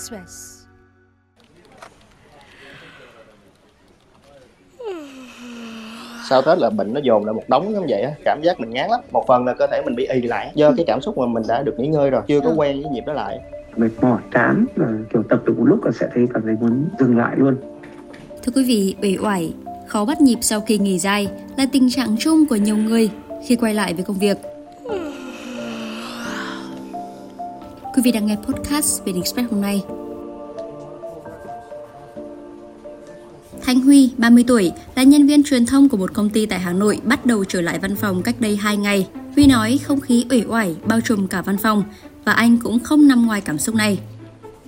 Express. sau tết là bệnh nó dồn lại một đống giống vậy á cảm giác mình ngán lắm một phần là cơ thể mình bị ì lại do cái cảm xúc mà mình đã được nghỉ ngơi rồi chưa có quen với nhịp đó lại mệt mỏi chán kiểu tập được một lúc là sẽ thấy cảm thấy muốn dừng lại luôn Thưa quý vị, uể oải, khó bắt nhịp sau kỳ nghỉ dài là tình trạng chung của nhiều người khi quay lại với công việc. Quý vị đang nghe podcast về Express hôm nay. Thanh Huy, 30 tuổi, là nhân viên truyền thông của một công ty tại Hà Nội bắt đầu trở lại văn phòng cách đây 2 ngày. Huy nói không khí uể oải bao trùm cả văn phòng và anh cũng không nằm ngoài cảm xúc này.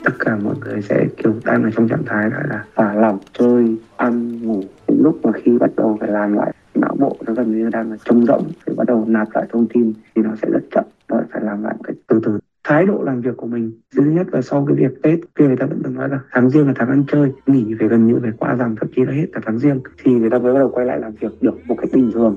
tất cả mọi người sẽ kiểu đang ở trong trạng thái gọi là thả lỏng chơi ăn ngủ đến lúc mà khi bắt đầu phải làm lại não bộ nó gần như đang là trống rỗng phải bắt đầu nạp lại thông tin thì nó sẽ rất chậm nó phải làm lại một cách từ từ thái độ làm việc của mình thứ nhất là sau cái việc tết kia người ta vẫn thường nói là tháng riêng là tháng ăn chơi nghỉ phải gần như phải qua rằm thậm chí là hết cả tháng riêng thì người ta mới bắt đầu quay lại làm việc được một cách bình thường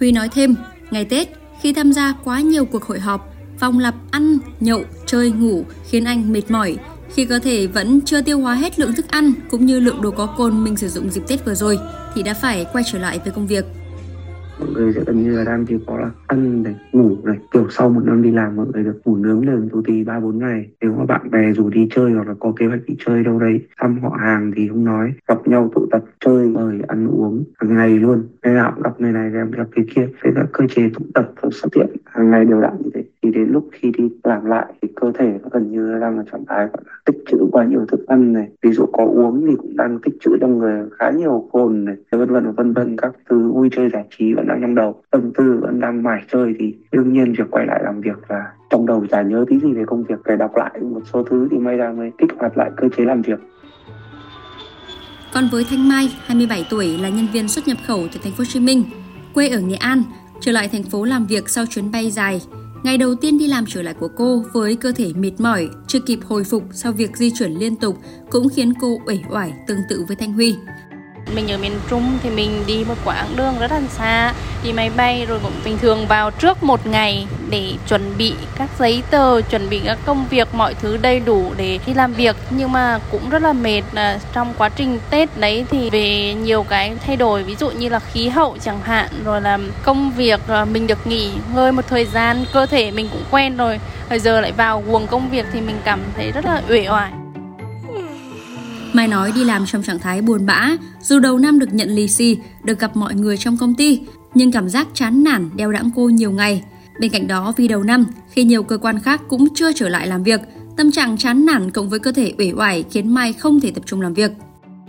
Huy nói thêm, ngày Tết, khi tham gia quá nhiều cuộc hội họp, vòng lặp ăn, nhậu, chơi, ngủ khiến anh mệt mỏi. Khi cơ thể vẫn chưa tiêu hóa hết lượng thức ăn cũng như lượng đồ có cồn mình sử dụng dịp Tết vừa rồi, thì đã phải quay trở lại với công việc. mọi người sẽ gần như là đang chỉ có là ăn này ngủ này kiểu sau một năm đi làm mọi người được ngủ nướng lên tù tì ba bốn ngày. Nếu mà bạn bè rủ đi chơi hoặc là có kế hoạch đi chơi đâu đấy, thăm họ hàng thì không nói. Gặp nhau tụ tập chơi, mời, ăn uống hàng ngày luôn. Ngày nào cũng gặp người này gặp gặp người kia. Thế là cơ chế tụ tập và xuất hiện. Hàng ngày đều đặn như thế. Thì đến lúc khi đi làm lại thì cơ thể nó gần như đang ở trạng thái gọi là tích trữ quá nhiều thức ăn này. Ví dụ có uống thì cũng đang tích trữ trong người khá nhiều cồn này. Vân vân và vân vân, các thứ vui chơi giải trí vẫn đang trong đầu. Tâm tư vẫn đang mải chơi thì đương nhiên việc quay lại làm việc là trong đầu chả nhớ tí gì về công việc phải đọc lại một số thứ thì may ra mới kích hoạt lại cơ chế làm việc Còn với Thanh Mai, 27 tuổi là nhân viên xuất nhập khẩu tại thành phố Hồ Chí Minh, quê ở Nghệ An, trở lại thành phố làm việc sau chuyến bay dài. Ngày đầu tiên đi làm trở lại của cô với cơ thể mệt mỏi, chưa kịp hồi phục sau việc di chuyển liên tục cũng khiến cô uể oải tương tự với Thanh Huy mình ở miền Trung thì mình đi một quãng đường rất là xa đi máy bay rồi cũng bình thường vào trước một ngày để chuẩn bị các giấy tờ chuẩn bị các công việc mọi thứ đầy đủ để đi làm việc. Nhưng mà cũng rất là mệt là trong quá trình Tết đấy thì về nhiều cái thay đổi ví dụ như là khí hậu chẳng hạn rồi là công việc rồi mình được nghỉ ngơi một thời gian cơ thể mình cũng quen rồi bây giờ lại vào guồng công việc thì mình cảm thấy rất là uể oải. Mai nói đi làm trong trạng thái buồn bã, dù đầu năm được nhận lì xì, được gặp mọi người trong công ty, nhưng cảm giác chán nản đeo đãng cô nhiều ngày. Bên cạnh đó, vì đầu năm, khi nhiều cơ quan khác cũng chưa trở lại làm việc, tâm trạng chán nản cộng với cơ thể uể oải khiến Mai không thể tập trung làm việc.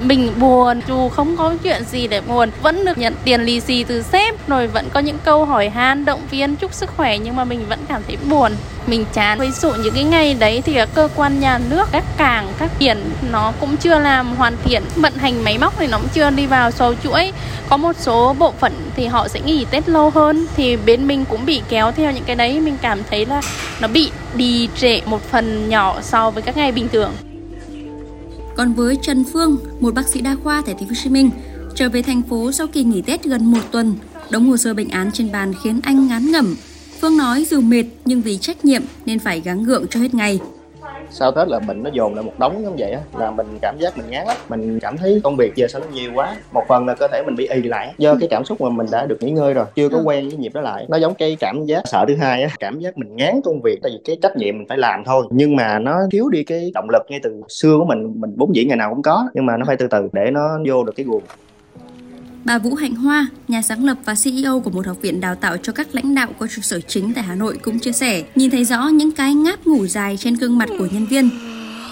Mình buồn dù không có chuyện gì để buồn Vẫn được nhận tiền lì xì từ sếp Rồi vẫn có những câu hỏi han động viên chúc sức khỏe Nhưng mà mình vẫn cảm thấy buồn mình chán. Ví dụ những cái ngày đấy thì các cơ quan nhà nước Các cảng, các biển Nó cũng chưa làm hoàn thiện. Vận hành máy móc thì nó cũng chưa đi vào sâu chuỗi. Có một số bộ phận thì họ sẽ nghỉ Tết lâu hơn. Thì bên mình cũng bị kéo theo những cái đấy. Mình cảm thấy là nó bị đi trệ một phần nhỏ so với các ngày bình thường. Còn với Trần Phương, một bác sĩ đa khoa tại thành phố Hồ Chí Minh, trở về thành phố sau kỳ nghỉ Tết gần một tuần, đống hồ sơ bệnh án trên bàn khiến anh ngán ngẩm. Phương nói dù mệt nhưng vì trách nhiệm nên phải gắng gượng cho hết ngày. sau tết là bệnh nó dồn lại một đống giống vậy á là mình cảm giác mình ngán lắm. Mình cảm thấy công việc giờ sao nó nhiều quá. Một phần là cơ thể mình bị ì lại do cái cảm xúc mà mình đã được nghỉ ngơi rồi chưa có quen với nhịp đó lại. Nó giống cái cảm giác sợ thứ hai á cảm giác mình ngán công việc tại vì cái trách nhiệm mình phải làm thôi. Nhưng mà nó thiếu đi cái động lực ngay từ xưa của mình mình vốn dĩ ngày nào cũng có nhưng mà nó phải từ từ để nó vô được cái guồng Bà Vũ Hạnh Hoa, nhà sáng lập và CEO của một học viện đào tạo cho các lãnh đạo có trụ sở chính tại Hà Nội cũng chia sẻ, nhìn thấy rõ những cái ngáp ngủ dài trên gương mặt của nhân viên,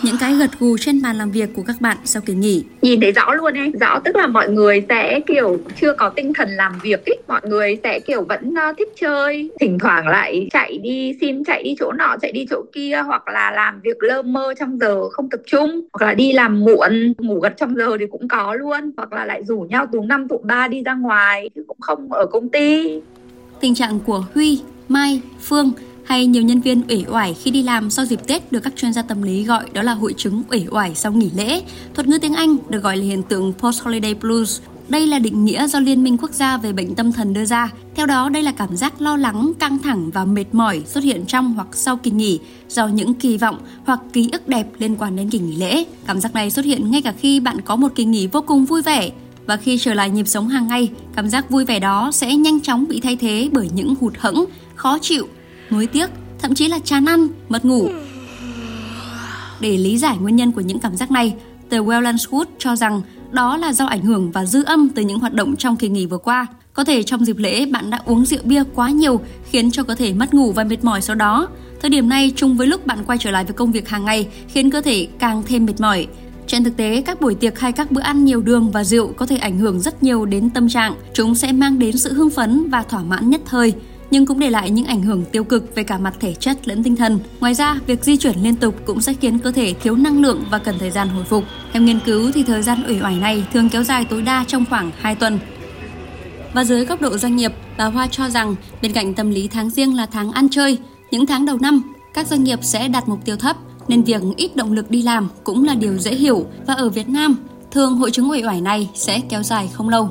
những cái gật gù trên bàn làm việc của các bạn sau kỳ nghỉ. nhìn thấy rõ luôn ấy rõ tức là mọi người sẽ kiểu chưa có tinh thần làm việc ấy. Mọi người sẽ kiểu vẫn ờ, thích chơi. Thỉnh thoảng lại chạy đi xin chạy đi chỗ nọ chạy đi chỗ kia hoặc là làm việc lơ mơ trong giờ không tập trung hoặc là đi làm muộn ngủ gật trong giờ thì cũng có luôn. Hoặc là lại rủ nhau tụ năm tụ ba đi ra ngoài chứ cũng không ở công ty. Tình trạng của Huy, Mai, Phương hay nhiều nhân viên uể oải khi đi làm sau dịp Tết được các chuyên gia tâm lý gọi đó là hội chứng uể oải sau nghỉ lễ. Thuật ngữ tiếng Anh được gọi là hiện tượng post-holiday blues. Đây là định nghĩa do Liên minh quốc gia về bệnh tâm thần đưa ra. Theo đó, đây là cảm giác lo lắng, căng thẳng và mệt mỏi xuất hiện trong hoặc sau kỳ nghỉ do những kỳ vọng hoặc ký ức đẹp liên quan đến kỳ nghỉ lễ. Cảm giác này xuất hiện ngay cả khi bạn có một kỳ nghỉ vô cùng vui vẻ, và khi trở lại nhịp sống hàng ngày, cảm giác vui vẻ đó sẽ nhanh chóng bị thay thế bởi những hụt hẫng, khó chịu, nuối tiếc, thậm chí là chán ăn, mất ngủ. Để lý giải nguyên nhân của những cảm giác này, tờ Welland Wood cho rằng đó là do ảnh hưởng và dư âm từ những hoạt động trong kỳ nghỉ vừa qua. Có thể trong dịp lễ bạn đã uống rượu bia quá nhiều khiến cho cơ thể mất ngủ và mệt mỏi sau đó. Thời điểm này chung với lúc bạn quay trở lại với công việc hàng ngày khiến cơ thể càng thêm mệt mỏi. Trên thực tế, các buổi tiệc hay các bữa ăn nhiều đường và rượu có thể ảnh hưởng rất nhiều đến tâm trạng. Chúng sẽ mang đến sự hưng phấn và thỏa mãn nhất thời, nhưng cũng để lại những ảnh hưởng tiêu cực về cả mặt thể chất lẫn tinh thần. Ngoài ra, việc di chuyển liên tục cũng sẽ khiến cơ thể thiếu năng lượng và cần thời gian hồi phục. Theo nghiên cứu thì thời gian uể oải này thường kéo dài tối đa trong khoảng 2 tuần. Và dưới góc độ doanh nghiệp, bà Hoa cho rằng bên cạnh tâm lý tháng riêng là tháng ăn chơi, những tháng đầu năm, các doanh nghiệp sẽ đặt mục tiêu thấp nên việc ít động lực đi làm cũng là điều dễ hiểu và ở Việt Nam, thường hội chứng uể oải này sẽ kéo dài không lâu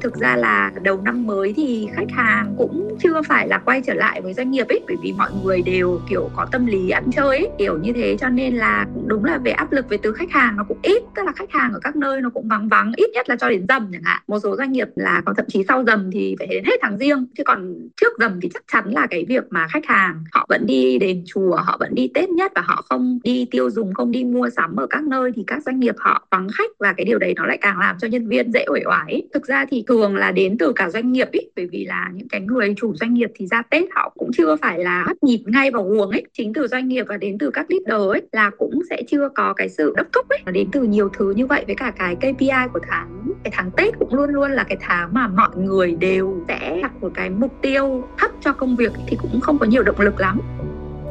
thực ra là đầu năm mới thì khách hàng cũng chưa phải là quay trở lại với doanh nghiệp ấy bởi vì mọi người đều kiểu có tâm lý ăn chơi ấy, kiểu như thế. Cho nên là đúng là về áp lực về từ khách hàng nó cũng ít tức là khách hàng ở các nơi nó cũng vắng vắng ít nhất là cho đến dầm chẳng hạn. Một số doanh nghiệp là còn thậm chí sau dầm thì phải đến hết tháng riêng chứ còn trước dầm thì chắc chắn là cái việc mà khách hàng họ vẫn đi đền chùa họ vẫn đi tết nhất và họ không đi tiêu dùng không đi mua sắm ở các nơi thì các doanh nghiệp họ vắng khách và cái điều đấy nó lại càng làm cho nhân viên dễ uể oải thực ra thì thường là đến từ cả doanh nghiệp ý bởi vì là những cái người chủ doanh nghiệp thì ra tết họ cũng chưa phải là bắt nhịp ngay vào guồng ấy. Chính từ doanh nghiệp và đến từ các leader ấy là cũng sẽ chưa có cái sự đốc thúc ấy. Đến từ nhiều thứ như vậy với cả cái KPI của tháng cái tháng Tết cũng luôn luôn là cái tháng mà mọi người đều sẽ đặt một cái mục tiêu thấp cho công việc thì cũng không có nhiều động lực lắm.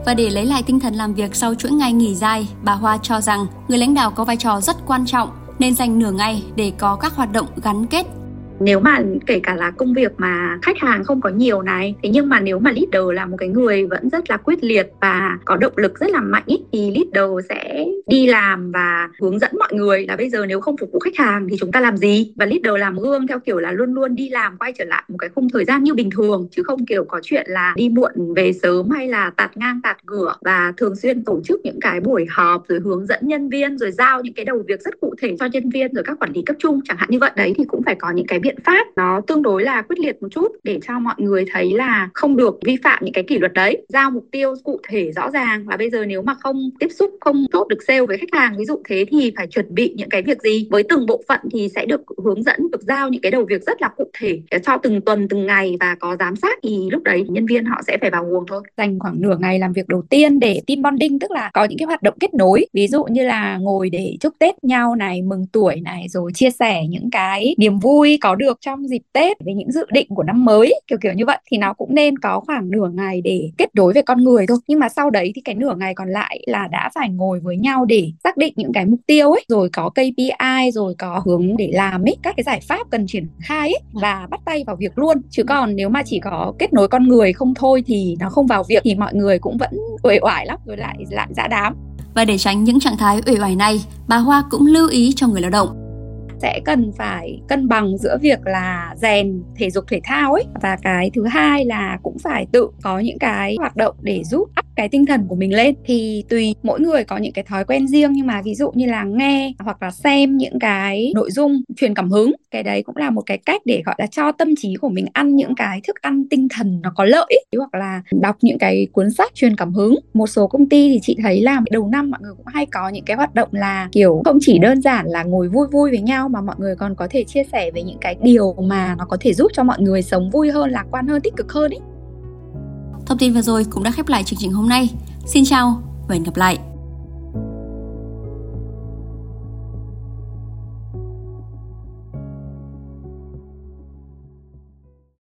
Và để lấy lại tinh thần làm việc sau chuỗi ngày nghỉ dài, bà Hoa cho rằng người lãnh đạo có vai trò rất quan trọng nên dành nửa ngày để có các hoạt động gắn kết nếu mà kể cả là công việc mà khách hàng không có nhiều này thế nhưng mà nếu mà leader là một cái người vẫn rất là quyết liệt và có động lực rất là mạnh ý, thì leader sẽ đi làm và hướng dẫn mọi người là bây giờ nếu không phục vụ khách hàng thì chúng ta làm gì? Và leader làm gương theo kiểu là luôn luôn đi làm quay trở lại một cái khung thời gian như bình thường chứ không kiểu có chuyện là đi muộn về sớm hay là tạt ngang tạt cửa và thường xuyên tổ chức những cái buổi họp rồi hướng dẫn nhân viên rồi giao những cái đầu việc rất cụ thể cho nhân viên rồi các quản lý cấp trung chẳng hạn như vậy. Đấy thì cũng phải có những cái biện pháp nó tương đối là quyết liệt một chút để cho mọi người thấy là không được vi phạm những cái kỷ luật đấy. Giao mục tiêu cụ thể rõ ràng và bây giờ nếu mà không tiếp xúc, không tốt được sale với khách hàng, ví dụ thế thì phải chuẩn bị những cái việc gì? Với từng bộ phận thì sẽ được hướng dẫn, được giao những cái đầu việc rất là cụ thể cho từng tuần, từng ngày và có giám sát thì lúc đấy nhân viên họ sẽ phải vào guồng thôi. Dành khoảng nửa ngày làm việc đầu tiên để team bonding, tức là có những cái hoạt động kết nối. Ví dụ như là ngồi để chúc tết nhau này, mừng tuổi này, rồi chia sẻ những cái niềm vui, có được trong dịp Tết về những dự định của năm mới kiểu kiểu như vậy. Thì nó cũng nên có khoảng nửa ngày để kết nối về con người thôi. Nhưng mà sau đấy thì cái nửa ngày còn lại là đã phải ngồi với nhau để xác định những cái mục tiêu ấy rồi có KPI rồi có hướng để làm ấy các cái giải pháp cần triển khai ấy và bắt tay vào việc luôn. Chứ còn nếu mà chỉ có kết nối con người không thôi thì nó không vào việc thì mọi người cũng vẫn uể oải lắm rồi lại lại dã đám. Và để tránh những trạng thái uể oải này, bà Hoa cũng lưu ý cho người lao động sẽ cần phải cân bằng giữa việc là rèn thể dục thể thao ấy. Và cái thứ hai là cũng phải tự có những cái hoạt động để giúp up cái tinh thần của mình lên. Thì tùy mỗi người có những cái thói quen riêng, nhưng mà ví dụ như là nghe hoặc là xem những cái nội dung truyền cảm hứng, cái đấy cũng là một cái cách để, gọi là, cho tâm trí của mình ăn những cái thức ăn tinh thần nó có lợi hoặc là đọc những cái cuốn sách truyền cảm hứng. Một số công ty thì chị thấy là đầu năm mọi người cũng hay có những cái hoạt động là, kiểu, không chỉ đơn giản là ngồi vui vui với nhau mà mọi người còn có thể chia sẻ về những cái điều mà nó có thể giúp cho mọi người sống vui hơn, lạc quan hơn, tích cực hơn ý. Thông tin vừa rồi cũng đã khép lại chương trình hôm nay. Xin chào và hẹn gặp lại.